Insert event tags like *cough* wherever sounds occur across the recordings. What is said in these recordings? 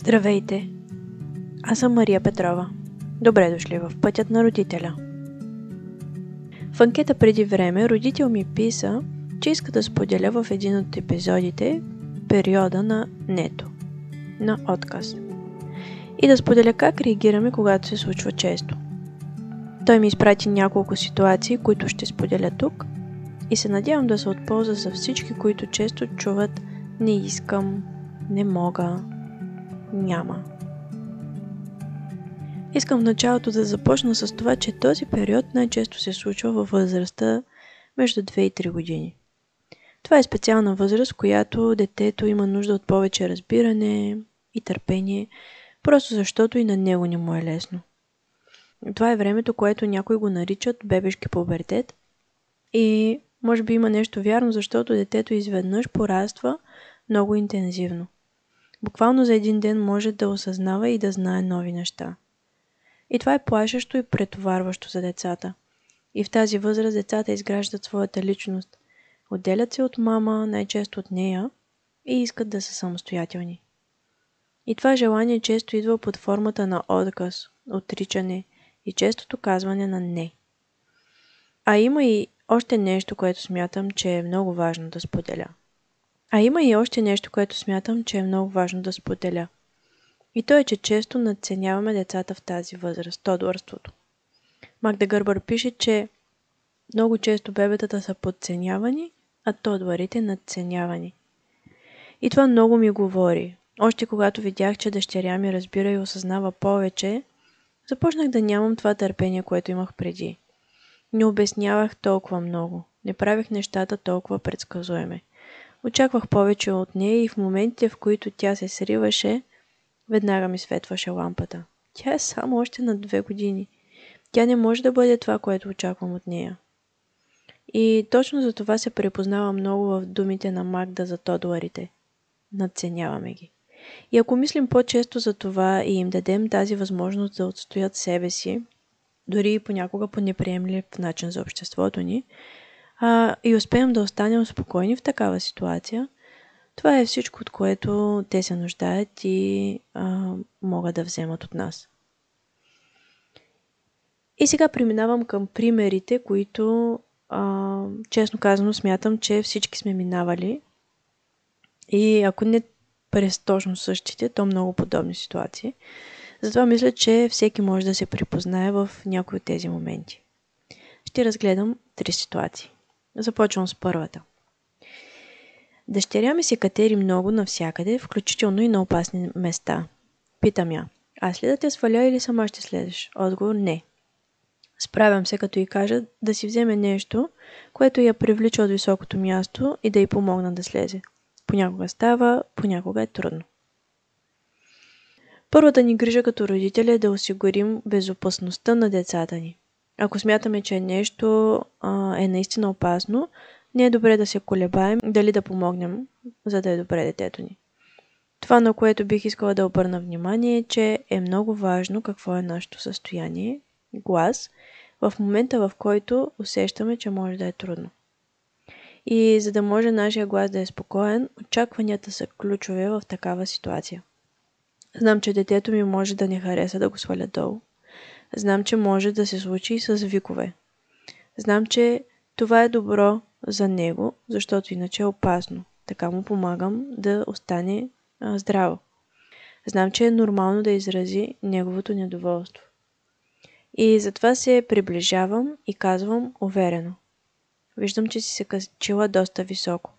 Здравейте! Аз съм Мария Петрова. Добре дошли в Пътят на родителя. В анкета преди време родител ми писа, че иска да споделя в един от епизодите периода на нето, на отказ. И да споделя как реагираме, когато се случва често. Той ми изпрати няколко ситуации, които ще споделя тук и се надявам да се от полза за всички, които често чуват не искам, не мога, няма. Искам в началото да започна с това, че този период най-често се случва във възрастта между 2 и 3 години. Това е специална възраст, която детето има нужда от повече разбиране и търпение, просто защото и на него не му е лесно. Това е времето, което някои го наричат бебешки пубертет и може би има нещо вярно, защото детето изведнъж пораства много интензивно – Буквално за един ден може да осъзнава и да знае нови неща. И това е плашещо и претоварващо за децата. И в тази възраст децата изграждат своята личност. Отделят се от мама, най-често от нея, и искат да са самостоятелни. И това желание често идва под формата на отказ, отричане и честото казване на не. А има и още нещо, което смятам, че е много важно да споделя – а има и още нещо, което смятам, че е много важно да споделя. И то е, че често надценяваме децата в тази възраст, тодорството. Магда Гърбър пише, че много често бебетата са подценявани, а тодварите надценявани. И това много ми говори. Още когато видях, че дъщеря ми разбира и осъзнава повече, започнах да нямам това търпение, което имах преди. Не обяснявах толкова много. Не правих нещата толкова предсказуеме. Очаквах повече от нея и в моментите, в които тя се сриваше, веднага ми светваше лампата. Тя е само още на две години. Тя не може да бъде това, което очаквам от нея. И точно за това се препознава много в думите на Магда за тодуарите. Надценяваме ги. И ако мислим по-често за това и им дадем тази възможност да отстоят себе си, дори и понякога по неприемлив начин за обществото ни, а, и успеем да останем спокойни в такава ситуация, това е всичко, от което те се нуждаят и а, могат да вземат от нас. И сега преминавам към примерите, които а, честно казано смятам, че всички сме минавали. И ако не през точно същите, то много подобни ситуации. Затова мисля, че всеки може да се припознае в някои от тези моменти. Ще разгледам три ситуации. Започвам с първата. Дъщеря ми се катери много навсякъде, включително и на опасни места. Питам я. Аз ли да те сваля или сама ще следеш? Отговор не. Справям се, като и кажа да си вземе нещо, което я привлича от високото място и да й помогна да слезе. Понякога става, понякога е трудно. Първата ни грижа като родители е да осигурим безопасността на децата ни. Ако смятаме, че нещо а, е наистина опасно, не е добре да се колебаем дали да помогнем, за да е добре детето ни. Това, на което бих искала да обърна внимание, е, че е много важно какво е нашето състояние, глас, в момента в който усещаме, че може да е трудно. И за да може нашия глас да е спокоен, очакванията са ключове в такава ситуация. Знам, че детето ми може да не хареса да го сваля долу. Знам, че може да се случи и с викове. Знам, че това е добро за него, защото иначе е опасно. Така му помагам да остане а, здраво. Знам, че е нормално да изрази неговото недоволство. И затова се приближавам и казвам уверено. Виждам, че си се качила доста високо.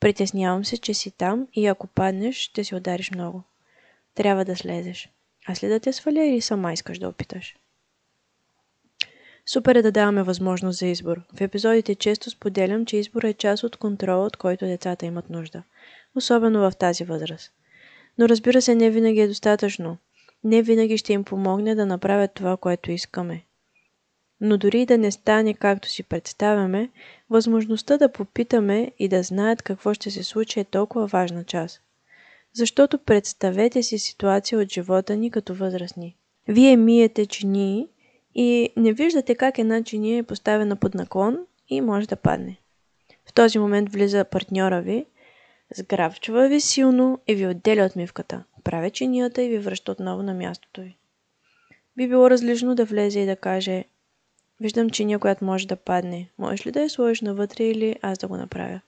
Притеснявам се, че си там и ако паднеш, ще си удариш много. Трябва да слезеш. Аз ли да те сваля или сама искаш да опиташ? Супер е да даваме възможност за избор. В епизодите често споделям, че избор е част от контрола, от който децата имат нужда. Особено в тази възраст. Но разбира се, не винаги е достатъчно. Не винаги ще им помогне да направят това, което искаме. Но дори да не стане както си представяме, възможността да попитаме и да знаят какво ще се случи е толкова важна част. Защото представете си ситуация от живота ни като възрастни. Вие миете чини и не виждате как една чиния е поставена под наклон и може да падне. В този момент влиза партньора ви, сгравчва ви силно и ви отделя от мивката. изправя чинията и ви връща отново на мястото ви. Би било различно да влезе и да каже Виждам чиния, която може да падне. Можеш ли да я сложиш навътре или аз да го направя?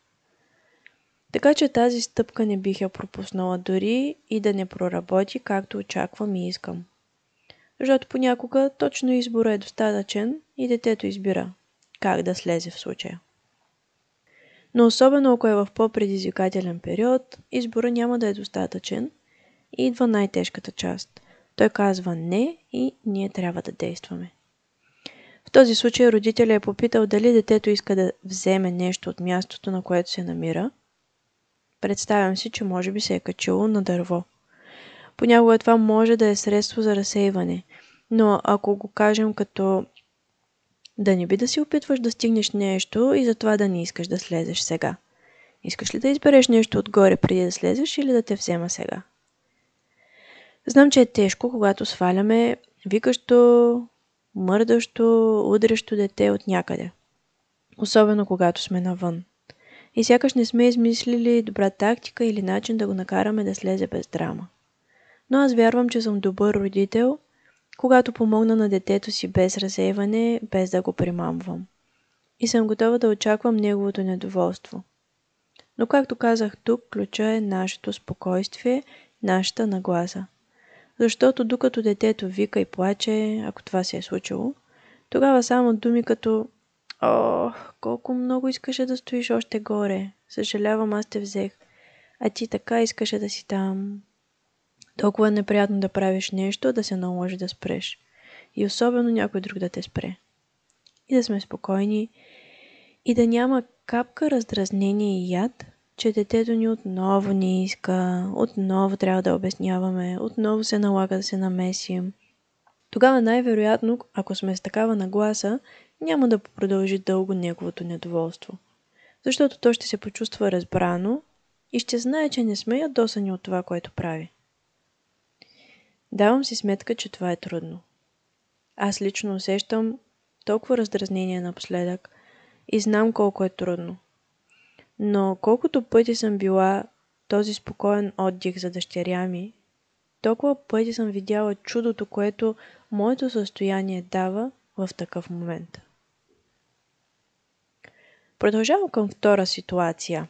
Така че тази стъпка не бих я пропуснала дори и да не проработи както очаквам и искам. Защото понякога точно избора е достатъчен и детето избира как да слезе в случая. Но особено ако е в по-предизвикателен период, избора няма да е достатъчен и идва най-тежката част. Той казва не и ние трябва да действаме. В този случай родителя е попитал дали детето иска да вземе нещо от мястото, на което се намира. Представям си, че може би се е качило на дърво. Понякога това може да е средство за разсейване, но ако го кажем като да не би да си опитваш да стигнеш нещо и затова да не искаш да слезеш сега. Искаш ли да избереш нещо отгоре преди да слезеш или да те взема сега? Знам, че е тежко, когато сваляме викащо, мърдащо, удрящо дете от някъде. Особено когато сме навън. И сякаш не сме измислили добра тактика или начин да го накараме да слезе без драма. Но аз вярвам, че съм добър родител, когато помогна на детето си без разсейване, без да го примамвам. И съм готова да очаквам неговото недоволство. Но както казах тук, ключа е нашето спокойствие, нашата нагласа. Защото докато детето вика и плаче, ако това се е случило, тогава само думи като О, колко много искаше да стоиш още горе. Съжалявам, аз те взех. А ти така искаше да си там. Толкова е неприятно да правиш нещо, да се наложи да спреш. И особено някой друг да те спре. И да сме спокойни. И да няма капка раздразнение и яд, че детето ни отново не иска, отново трябва да обясняваме, отново се налага да се намесим. Тогава най-вероятно, ако сме с такава нагласа, няма да продължи дълго неговото недоволство. Защото то ще се почувства разбрано и ще знае, че не сме ядосани от това, което прави. Давам си сметка, че това е трудно. Аз лично усещам толкова раздразнение напоследък и знам колко е трудно. Но колкото пъти съм била този спокоен отдих за дъщеря ми, толкова пъти съм видяла чудото, което моето състояние дава в такъв момент. Продължавам към втора ситуация.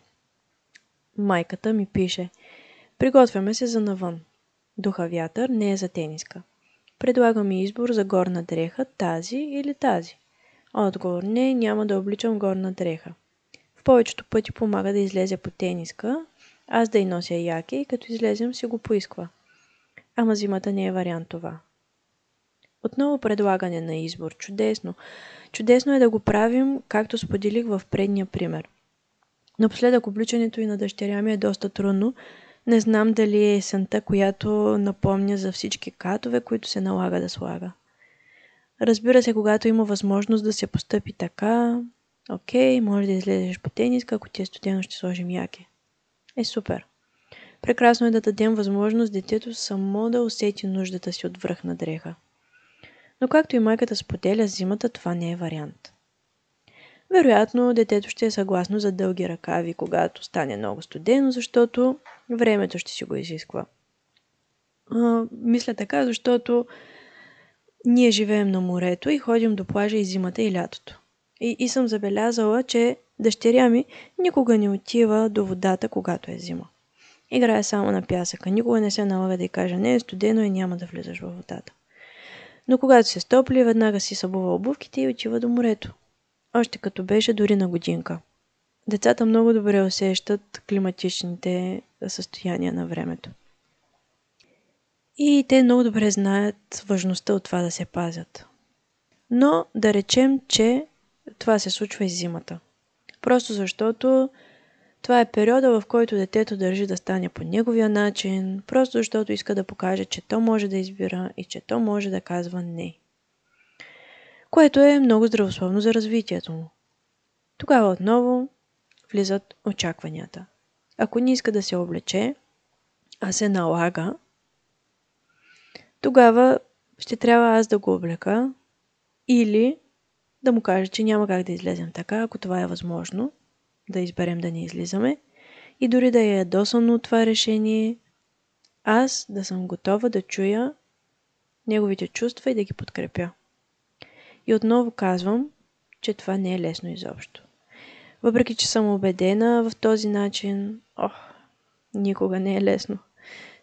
Майката ми пише Приготвяме се за навън. Духа вятър не е за тениска. Предлагам избор за горна дреха, тази или тази. Отговор не, няма да обличам горна дреха. В повечето пъти помага да излезе по тениска, аз да й нося яке и като излезем си го поисква. Ама зимата не е вариант това. Отново предлагане на избор. Чудесно. Чудесно е да го правим, както споделих в предния пример. Напоследък обличането и на дъщеря ми е доста трудно, не знам дали е есента, която напомня за всички катове, които се налага да слага. Разбира се, когато има възможност да се постъпи така, окей, може да излезеш по тениска, ако ти е студено, ще сложим яке. Е, супер. Прекрасно е да дадем възможност детето само да усети нуждата си от връх на дреха. Но както и майката споделя зимата, това не е вариант. Вероятно, детето ще е съгласно за дълги ръкави, когато стане много студено, защото времето ще си го изисква. А, мисля така, защото ние живеем на морето и ходим до плажа и зимата и лятото. И, и съм забелязала, че дъщеря ми никога не отива до водата, когато е зима. Играе само на пясъка. Никога не се налага да й каже, не е студено и няма да влизаш във водата. Но когато се стопли, веднага си събува обувките и отива до морето още като беше дори на годинка. Децата много добре усещат климатичните състояния на времето. И те много добре знаят важността от това да се пазят. Но да речем, че това се случва и зимата. Просто защото това е периода, в който детето държи да стане по неговия начин, просто защото иска да покаже, че то може да избира и че то може да казва не което е много здравословно за развитието му. Тогава отново влизат очакванията. Ако не иска да се облече, а се налага, тогава ще трябва аз да го облека или да му кажа, че няма как да излезем така, ако това е възможно, да изберем да не излизаме и дори да е ядосано от това решение, аз да съм готова да чуя неговите чувства и да ги подкрепя. И отново казвам, че това не е лесно изобщо. Въпреки, че съм убедена в този начин, ох, никога не е лесно.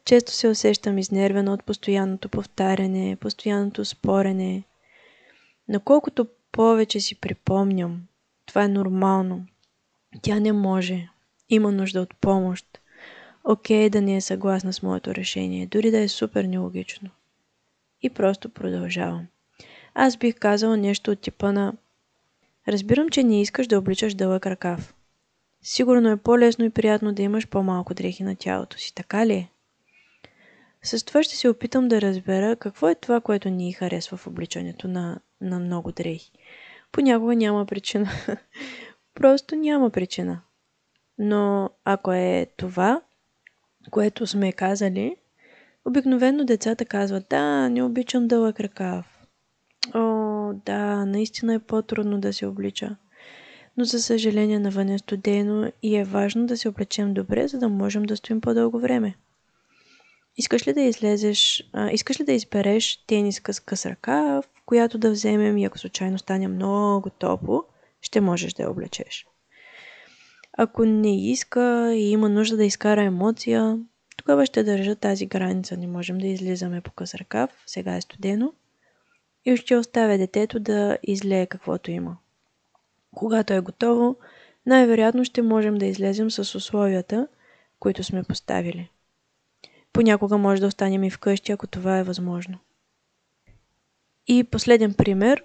Често се усещам изнервена от постоянното повтаряне, постоянното спорене. Но колкото повече си припомням, това е нормално. Тя не може. Има нужда от помощ. Окей да не е съгласна с моето решение, дори да е супер нелогично. И просто продължавам. Аз бих казала нещо от типа на Разбирам, че не искаш да обличаш дълъг ръкав. Сигурно е по-лесно и приятно да имаш по-малко дрехи на тялото си, така ли е? С това ще се опитам да разбера какво е това, което ни харесва в обличането на, на много дрехи. Понякога няма причина. *laughs* Просто няма причина. Но ако е това, което сме казали, обикновено децата казват, да, не обичам дълъг ръкав. О, да, наистина е по-трудно да се облича. Но за съжаление навън е студено и е важно да се облечем добре, за да можем да стоим по-дълго време. Искаш ли да излезеш, а, искаш ли да избереш тениска с къс ръка, в която да вземем и ако случайно стане много топло, ще можеш да я облечеш. Ако не иска и има нужда да изкара емоция, тогава ще държа тази граница. Не можем да излизаме по къс ръкав, сега е студено. И ще оставя детето да излее каквото има. Когато е готово, най-вероятно ще можем да излезем с условията, които сме поставили. Понякога може да останем и вкъщи, ако това е възможно. И последен пример,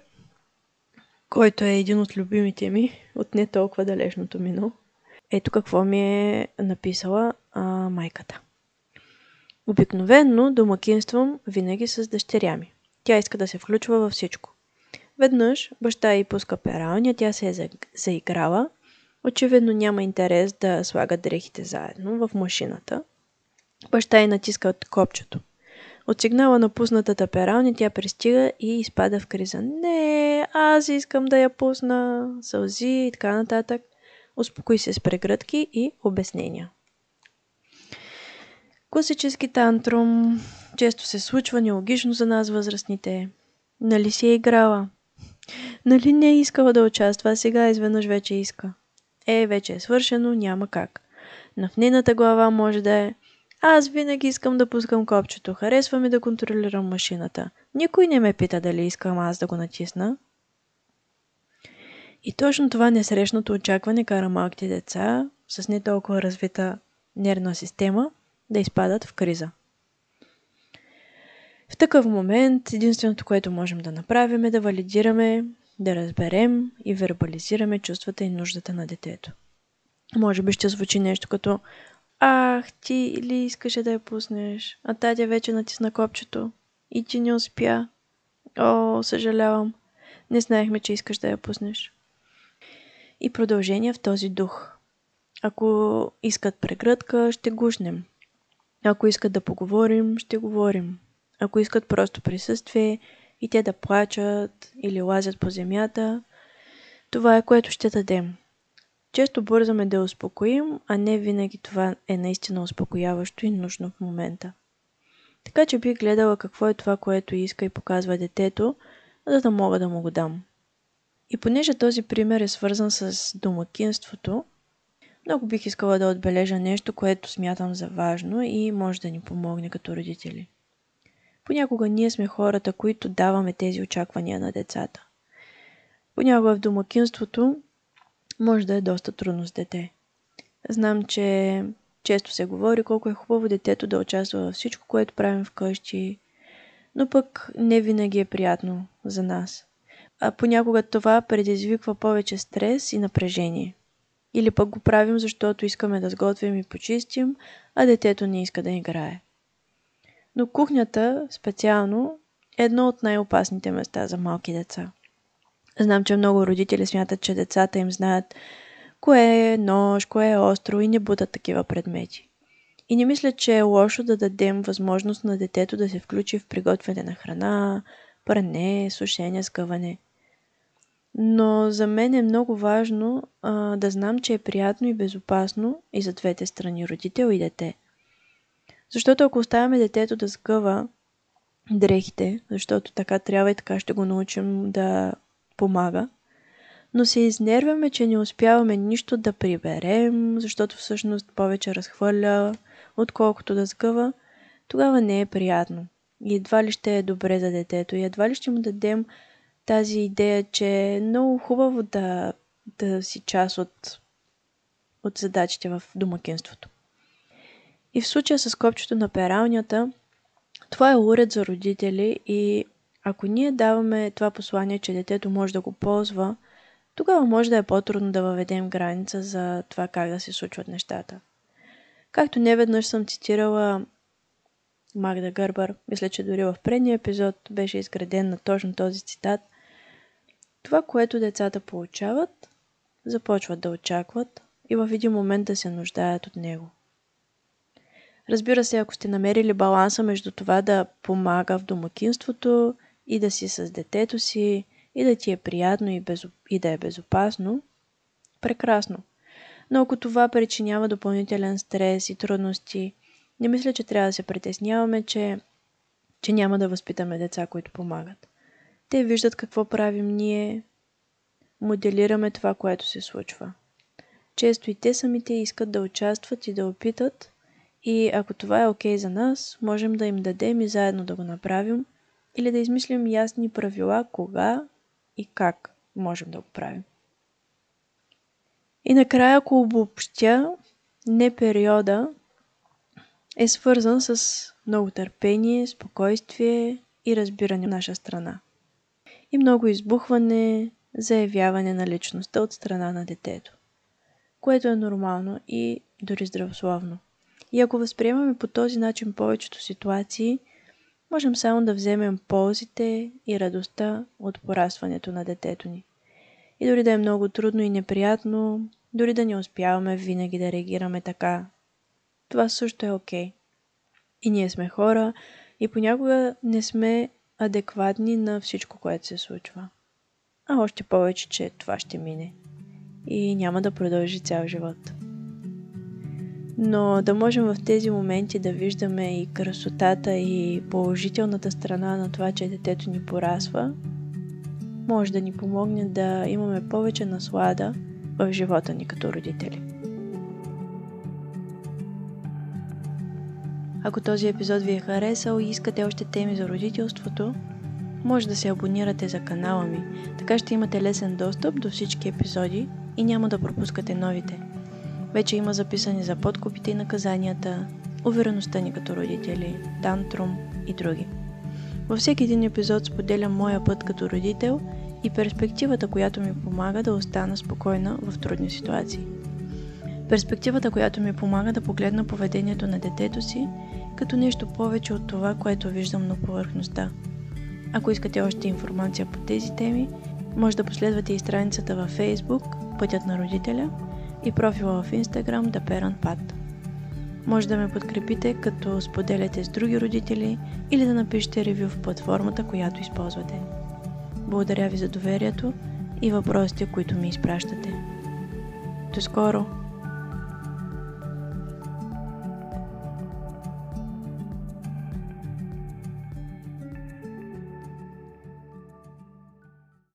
който е един от любимите ми, от не толкова далечното минало. Ето какво ми е написала а, майката. Обикновенно домакинствам винаги с дъщеря ми. Тя иска да се включва във всичко. Веднъж баща й пуска пералня, тя се е заиграла. Очевидно няма интерес да слагат дрехите заедно в машината. Баща й натиска от копчето. От сигнала на пуснатата пералня тя пристига и изпада в криза. Не, аз искам да я пусна. Сълзи и така нататък. Успокои се с прегръдки и обяснения. Класически тантрум често се случва нелогично за нас възрастните. Нали си е играла? Нали не е искала да участва, а сега изведнъж вече иска. Е, вече е свършено, няма как. Но в нейната глава може да е аз винаги искам да пускам копчето, харесва ми да контролирам машината. Никой не ме пита дали искам аз да го натисна. И точно това несрещното очакване кара малките деца с не толкова развита нервна система да изпадат в криза. В такъв момент единственото, което можем да направим е да валидираме, да разберем и вербализираме чувствата и нуждата на детето. Може би ще звучи нещо като Ах, ти ли искаше да я пуснеш, а татя вече натисна копчето и ти не успя. О, съжалявам. Не знаехме, че искаш да я пуснеш. И продължение в този дух. Ако искат прегръдка, ще гушнем. Ако искат да поговорим, ще говорим. Ако искат просто присъствие и те да плачат или лазят по земята, това е което ще дадем. Често бързаме да успокоим, а не винаги това е наистина успокояващо и нужно в момента. Така че бих гледала какво е това, което иска и показва детето, за да мога да му го дам. И понеже този пример е свързан с домакинството, много бих искала да отбележа нещо, което смятам за важно и може да ни помогне като родители. Понякога ние сме хората, които даваме тези очаквания на децата. Понякога в домакинството може да е доста трудно с дете. Знам, че често се говори колко е хубаво детето да участва във всичко, което правим вкъщи, но пък не винаги е приятно за нас. А понякога това предизвиква повече стрес и напрежение. Или пък го правим, защото искаме да сготвим и почистим, а детето не иска да играе. Но кухнята, специално, е едно от най-опасните места за малки деца. Знам, че много родители смятат, че децата им знаят кое е нож, кое е остро и не будат такива предмети. И не мисля, че е лошо да дадем възможност на детето да се включи в приготвяне на храна, пране, сушене, скъване. Но за мен е много важно а, да знам, че е приятно и безопасно и за двете страни, родител и дете. Защото ако оставяме детето да сгъва дрехите, защото така трябва и така ще го научим да помага, но се изнервяме, че не успяваме нищо да приберем, защото всъщност повече разхвърля, отколкото да сгъва, тогава не е приятно. И едва ли ще е добре за детето и едва ли ще му дадем тази идея, че е много хубаво да, да си част от, от задачите в домакинството. И в случая с копчето на пералнята, това е уред за родители и ако ние даваме това послание, че детето може да го ползва, тогава може да е по-трудно да въведем граница за това как да се случват нещата. Както неведнъж съм цитирала Магда Гърбър, мисля, че дори в предния епизод беше изграден на точно този цитат, това, което децата получават, започват да очакват и в един момент да се нуждаят от него. Разбира се, ако сте намерили баланса между това да помага в домакинството и да си с детето си, и да ти е приятно и, безоп... и да е безопасно, прекрасно. Но ако това причинява допълнителен стрес и трудности, не мисля, че трябва да се притесняваме, че, че няма да възпитаме деца, които помагат. Те виждат какво правим ние, моделираме това, което се случва. Често и те самите искат да участват и да опитат, и ако това е окей okay за нас, можем да им дадем и заедно да го направим, или да измислим ясни правила кога и как можем да го правим. И накрая, ако обобщя, не периода е свързан с много търпение, спокойствие и разбиране на наша страна. И много избухване, заявяване на личността от страна на детето, което е нормално и дори здравословно. И ако възприемаме по този начин повечето ситуации – можем само да вземем ползите и радостта от порастването на детето ни. И дори да е много трудно и неприятно, дори да не успяваме винаги да реагираме така, това също е окей. Okay. И ние сме хора и понякога не сме адекватни на всичко, което се случва. А още повече, че това ще мине. И няма да продължи цял живот но да можем в тези моменти да виждаме и красотата и положителната страна на това, че детето ни порасва, може да ни помогне да имаме повече наслада в живота ни като родители. Ако този епизод ви е харесал и искате още теми за родителството, може да се абонирате за канала ми, така ще имате лесен достъп до всички епизоди и няма да пропускате новите – вече има записани за подкупите и наказанията, увереността ни като родители, тантрум и други. Във всеки един епизод споделям моя път като родител и перспективата, която ми помага да остана спокойна в трудни ситуации. Перспективата, която ми помага да погледна поведението на детето си като нещо повече от това, което виждам на повърхността. Ако искате още информация по тези теми, може да последвате и страницата във Facebook Пътят на родителя – и профила в Instagram The Parent Path. Може да ме подкрепите, като споделяте с други родители или да напишете ревю в платформата, която използвате. Благодаря ви за доверието и въпросите, които ми изпращате. До скоро!